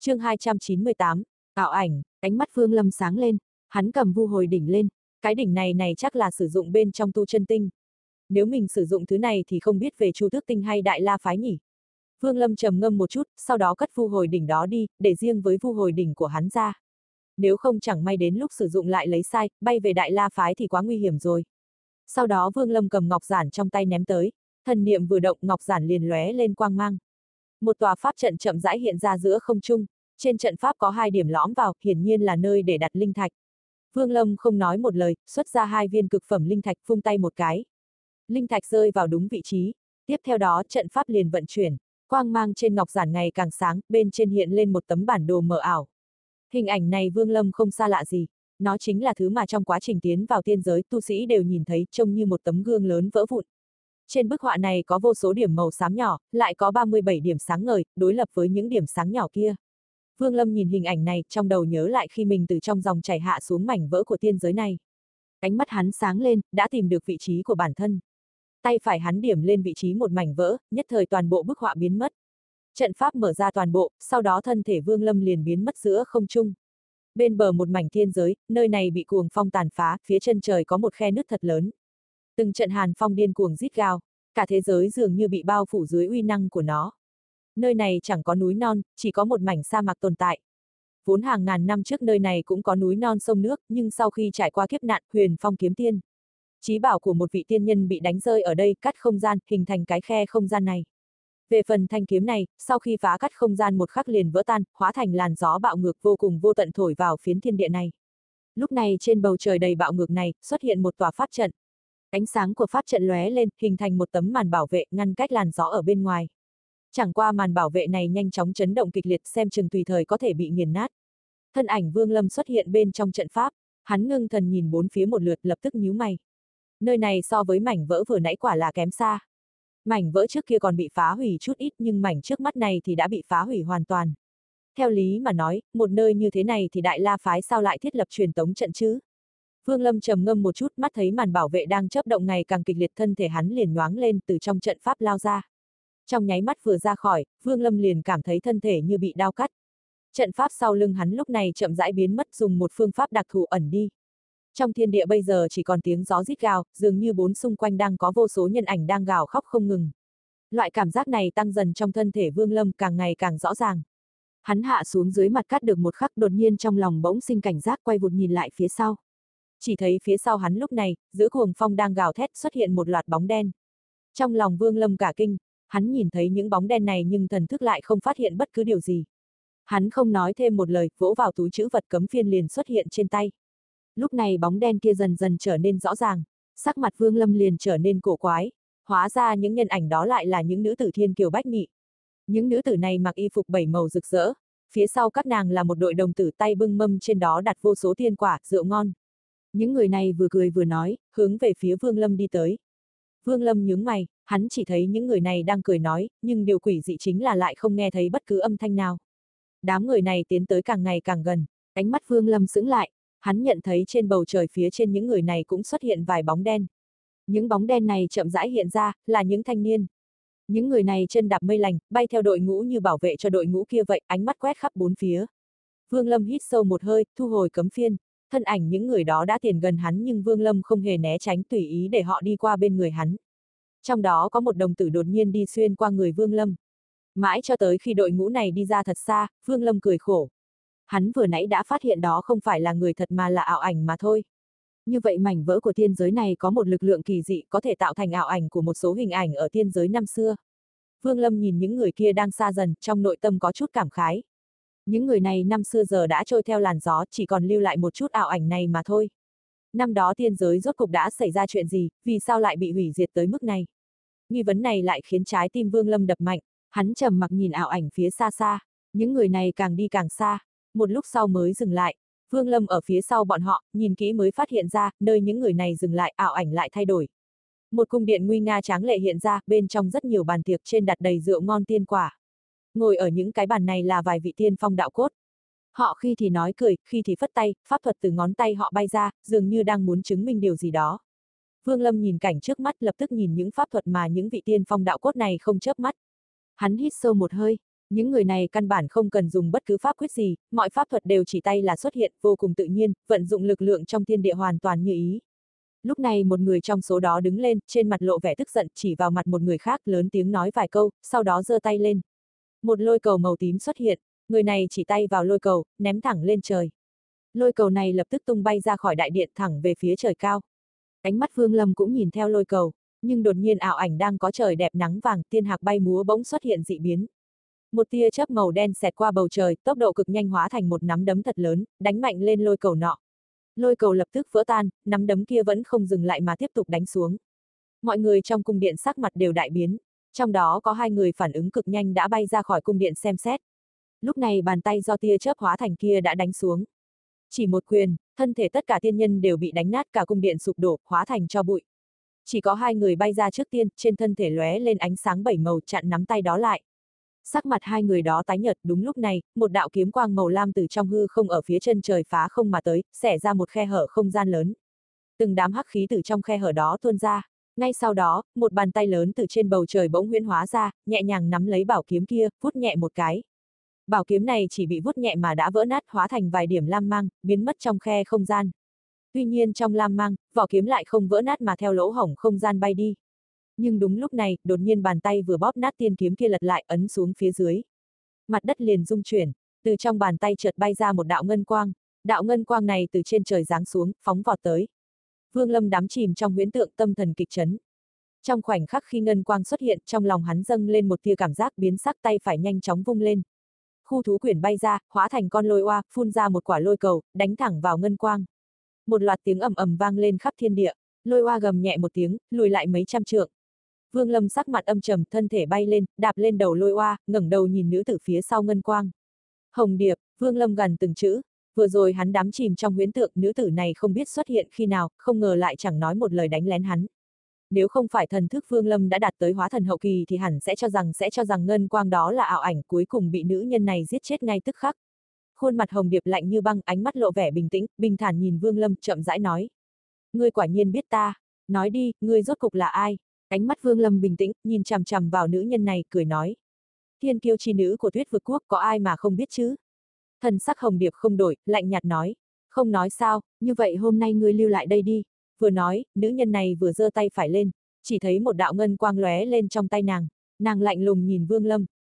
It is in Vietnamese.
chương 298, ảo ảnh, ánh mắt Vương Lâm sáng lên, hắn cầm vu hồi đỉnh lên, cái đỉnh này này chắc là sử dụng bên trong tu chân tinh. Nếu mình sử dụng thứ này thì không biết về chu tước tinh hay đại la phái nhỉ. Vương Lâm trầm ngâm một chút, sau đó cất vu hồi đỉnh đó đi, để riêng với vu hồi đỉnh của hắn ra. Nếu không chẳng may đến lúc sử dụng lại lấy sai, bay về đại la phái thì quá nguy hiểm rồi. Sau đó Vương Lâm cầm ngọc giản trong tay ném tới, thần niệm vừa động ngọc giản liền lóe lên quang mang. Một tòa pháp trận chậm rãi hiện ra giữa không trung, trên trận pháp có hai điểm lõm vào, hiển nhiên là nơi để đặt linh thạch. Vương Lâm không nói một lời, xuất ra hai viên cực phẩm linh thạch vung tay một cái. Linh thạch rơi vào đúng vị trí, tiếp theo đó trận pháp liền vận chuyển, quang mang trên ngọc giản ngày càng sáng, bên trên hiện lên một tấm bản đồ mờ ảo. Hình ảnh này Vương Lâm không xa lạ gì, nó chính là thứ mà trong quá trình tiến vào tiên giới tu sĩ đều nhìn thấy trông như một tấm gương lớn vỡ vụn. Trên bức họa này có vô số điểm màu xám nhỏ, lại có 37 điểm sáng ngời, đối lập với những điểm sáng nhỏ kia. Vương Lâm nhìn hình ảnh này, trong đầu nhớ lại khi mình từ trong dòng chảy hạ xuống mảnh vỡ của tiên giới này. Ánh mắt hắn sáng lên, đã tìm được vị trí của bản thân. Tay phải hắn điểm lên vị trí một mảnh vỡ, nhất thời toàn bộ bức họa biến mất. Trận pháp mở ra toàn bộ, sau đó thân thể Vương Lâm liền biến mất giữa không trung. Bên bờ một mảnh thiên giới, nơi này bị cuồng phong tàn phá, phía chân trời có một khe nứt thật lớn. Từng trận hàn phong điên cuồng rít gào, cả thế giới dường như bị bao phủ dưới uy năng của nó. Nơi này chẳng có núi non, chỉ có một mảnh sa mạc tồn tại. Vốn hàng ngàn năm trước nơi này cũng có núi non sông nước, nhưng sau khi trải qua kiếp nạn, huyền phong kiếm tiên. Chí bảo của một vị tiên nhân bị đánh rơi ở đây, cắt không gian, hình thành cái khe không gian này. Về phần thanh kiếm này, sau khi phá cắt không gian một khắc liền vỡ tan, hóa thành làn gió bạo ngược vô cùng vô tận thổi vào phiến thiên địa này. Lúc này trên bầu trời đầy bạo ngược này, xuất hiện một tòa pháp trận. Ánh sáng của pháp trận lóe lên, hình thành một tấm màn bảo vệ, ngăn cách làn gió ở bên ngoài. Chẳng qua màn bảo vệ này nhanh chóng chấn động kịch liệt xem chừng tùy thời có thể bị nghiền nát. Thân ảnh Vương Lâm xuất hiện bên trong trận pháp, hắn ngưng thần nhìn bốn phía một lượt lập tức nhíu mày. Nơi này so với mảnh vỡ vừa nãy quả là kém xa. Mảnh vỡ trước kia còn bị phá hủy chút ít nhưng mảnh trước mắt này thì đã bị phá hủy hoàn toàn. Theo lý mà nói, một nơi như thế này thì Đại La Phái sao lại thiết lập truyền tống trận chứ? Vương Lâm trầm ngâm một chút mắt thấy màn bảo vệ đang chớp động ngày càng kịch liệt thân thể hắn liền nhoáng lên từ trong trận pháp lao ra. Trong nháy mắt vừa ra khỏi, Vương Lâm liền cảm thấy thân thể như bị đao cắt. Trận pháp sau lưng hắn lúc này chậm rãi biến mất dùng một phương pháp đặc thù ẩn đi. Trong thiên địa bây giờ chỉ còn tiếng gió rít gào, dường như bốn xung quanh đang có vô số nhân ảnh đang gào khóc không ngừng. Loại cảm giác này tăng dần trong thân thể Vương Lâm càng ngày càng rõ ràng. Hắn hạ xuống dưới mặt cắt được một khắc đột nhiên trong lòng bỗng sinh cảnh giác quay vụt nhìn lại phía sau. Chỉ thấy phía sau hắn lúc này, giữa cuồng phong đang gào thét xuất hiện một loạt bóng đen. Trong lòng Vương Lâm cả kinh, hắn nhìn thấy những bóng đen này nhưng thần thức lại không phát hiện bất cứ điều gì. Hắn không nói thêm một lời, vỗ vào túi chữ vật cấm phiên liền xuất hiện trên tay. Lúc này bóng đen kia dần dần trở nên rõ ràng, sắc mặt Vương Lâm liền trở nên cổ quái, hóa ra những nhân ảnh đó lại là những nữ tử thiên kiều bách mị Những nữ tử này mặc y phục bảy màu rực rỡ, phía sau các nàng là một đội đồng tử tay bưng mâm trên đó đặt vô số thiên quả, rượu ngon. Những người này vừa cười vừa nói, hướng về phía Vương Lâm đi tới. Vương Lâm nhướng mày, hắn chỉ thấy những người này đang cười nói, nhưng điều quỷ dị chính là lại không nghe thấy bất cứ âm thanh nào. Đám người này tiến tới càng ngày càng gần, ánh mắt Vương Lâm sững lại, hắn nhận thấy trên bầu trời phía trên những người này cũng xuất hiện vài bóng đen. Những bóng đen này chậm rãi hiện ra, là những thanh niên. Những người này chân đạp mây lành, bay theo đội ngũ như bảo vệ cho đội ngũ kia vậy, ánh mắt quét khắp bốn phía. Vương Lâm hít sâu một hơi, thu hồi cấm phiên. Thân ảnh những người đó đã tiền gần hắn nhưng Vương Lâm không hề né tránh tùy ý để họ đi qua bên người hắn. Trong đó có một đồng tử đột nhiên đi xuyên qua người Vương Lâm. Mãi cho tới khi đội ngũ này đi ra thật xa, Vương Lâm cười khổ. Hắn vừa nãy đã phát hiện đó không phải là người thật mà là ảo ảnh mà thôi. Như vậy mảnh vỡ của thiên giới này có một lực lượng kỳ dị có thể tạo thành ảo ảnh của một số hình ảnh ở thiên giới năm xưa. Vương Lâm nhìn những người kia đang xa dần, trong nội tâm có chút cảm khái. Những người này năm xưa giờ đã trôi theo làn gió, chỉ còn lưu lại một chút ảo ảnh này mà thôi. Năm đó thiên giới rốt cục đã xảy ra chuyện gì, vì sao lại bị hủy diệt tới mức này? Nghi vấn này lại khiến trái tim Vương Lâm đập mạnh, hắn trầm mặc nhìn ảo ảnh phía xa xa, những người này càng đi càng xa, một lúc sau mới dừng lại. Vương Lâm ở phía sau bọn họ, nhìn kỹ mới phát hiện ra, nơi những người này dừng lại, ảo ảnh lại thay đổi. Một cung điện nguy nga tráng lệ hiện ra, bên trong rất nhiều bàn tiệc trên đặt đầy rượu ngon tiên quả. Ngồi ở những cái bàn này là vài vị tiên phong đạo cốt. Họ khi thì nói cười, khi thì phất tay, pháp thuật từ ngón tay họ bay ra, dường như đang muốn chứng minh điều gì đó. Vương Lâm nhìn cảnh trước mắt lập tức nhìn những pháp thuật mà những vị tiên phong đạo cốt này không chớp mắt. Hắn hít sâu một hơi, Những người này căn bản không cần dùng bất cứ pháp quyết gì, mọi pháp thuật đều chỉ tay là xuất hiện, vô cùng tự nhiên, vận dụng lực lượng trong thiên địa hoàn toàn như ý. Lúc này một người trong số đó đứng lên, trên mặt lộ vẻ tức giận, chỉ vào mặt một người khác, lớn tiếng nói vài câu, sau đó giơ tay lên. Một lôi cầu màu tím xuất hiện, người này chỉ tay vào lôi cầu, ném thẳng lên trời. Lôi cầu này lập tức tung bay ra khỏi đại điện thẳng về phía trời cao. Ánh mắt Vương Lâm cũng nhìn theo lôi cầu, nhưng đột nhiên ảo ảnh đang có trời đẹp nắng vàng, tiên hạc bay múa bỗng xuất hiện dị biến. Một tia chớp màu đen xẹt qua bầu trời, tốc độ cực nhanh hóa thành một nắm đấm thật lớn, đánh mạnh lên lôi cầu nọ. Lôi cầu lập tức vỡ tan, nắm đấm kia vẫn không dừng lại mà tiếp tục đánh xuống. Mọi người trong cung điện sắc mặt đều đại biến, trong đó có hai người phản ứng cực nhanh đã bay ra khỏi cung điện xem xét. Lúc này bàn tay do tia chớp hóa thành kia đã đánh xuống. Chỉ một quyền, thân thể tất cả tiên nhân đều bị đánh nát cả cung điện sụp đổ, hóa thành cho bụi. Chỉ có hai người bay ra trước tiên, trên thân thể lóe lên ánh sáng bảy màu chặn nắm tay đó lại. Sắc mặt hai người đó tái nhợt, đúng lúc này, một đạo kiếm quang màu lam từ trong hư không ở phía chân trời phá không mà tới, xẻ ra một khe hở không gian lớn. Từng đám hắc khí từ trong khe hở đó tuôn ra. Ngay sau đó, một bàn tay lớn từ trên bầu trời bỗng huyễn hóa ra, nhẹ nhàng nắm lấy bảo kiếm kia, vút nhẹ một cái. Bảo kiếm này chỉ bị vút nhẹ mà đã vỡ nát hóa thành vài điểm lam mang, biến mất trong khe không gian. Tuy nhiên trong lam mang, vỏ kiếm lại không vỡ nát mà theo lỗ hổng không gian bay đi. Nhưng đúng lúc này, đột nhiên bàn tay vừa bóp nát tiên kiếm kia lật lại ấn xuống phía dưới. Mặt đất liền rung chuyển, từ trong bàn tay chợt bay ra một đạo ngân quang, đạo ngân quang này từ trên trời giáng xuống, phóng vọt tới. Vương Lâm đắm chìm trong huyễn tượng tâm thần kịch chấn. Trong khoảnh khắc khi ngân quang xuất hiện, trong lòng hắn dâng lên một tia cảm giác biến sắc tay phải nhanh chóng vung lên. Khu thú quyển bay ra, hóa thành con lôi oa, phun ra một quả lôi cầu, đánh thẳng vào ngân quang. Một loạt tiếng ầm ầm vang lên khắp thiên địa, lôi oa gầm nhẹ một tiếng, lùi lại mấy trăm trượng. Vương Lâm sắc mặt âm trầm, thân thể bay lên, đạp lên đầu lôi oa, ngẩng đầu nhìn nữ tử phía sau ngân quang. Hồng Điệp, Vương Lâm gần từng chữ, vừa rồi hắn đắm chìm trong huyễn tượng, nữ tử này không biết xuất hiện khi nào, không ngờ lại chẳng nói một lời đánh lén hắn. Nếu không phải thần thức Vương Lâm đã đạt tới hóa thần hậu kỳ thì hẳn sẽ cho rằng sẽ cho rằng ngân quang đó là ảo ảnh, cuối cùng bị nữ nhân này giết chết ngay tức khắc. Khuôn mặt Hồng Điệp lạnh như băng, ánh mắt lộ vẻ bình tĩnh, bình thản nhìn Vương Lâm, chậm rãi nói: "Ngươi quả nhiên biết ta, nói đi, ngươi rốt cục là ai?" Ánh mắt Vương Lâm bình tĩnh, nhìn chằm chằm vào nữ nhân này, cười nói. Thiên kiêu chi nữ của tuyết vực quốc có ai mà không biết chứ? Thần sắc hồng điệp không đổi, lạnh nhạt nói. Không nói sao, như vậy hôm nay ngươi lưu lại đây đi. Vừa nói, nữ nhân này vừa giơ tay phải lên, chỉ thấy một đạo ngân quang lóe lên trong tay nàng. Nàng lạnh lùng nhìn Vương Lâm,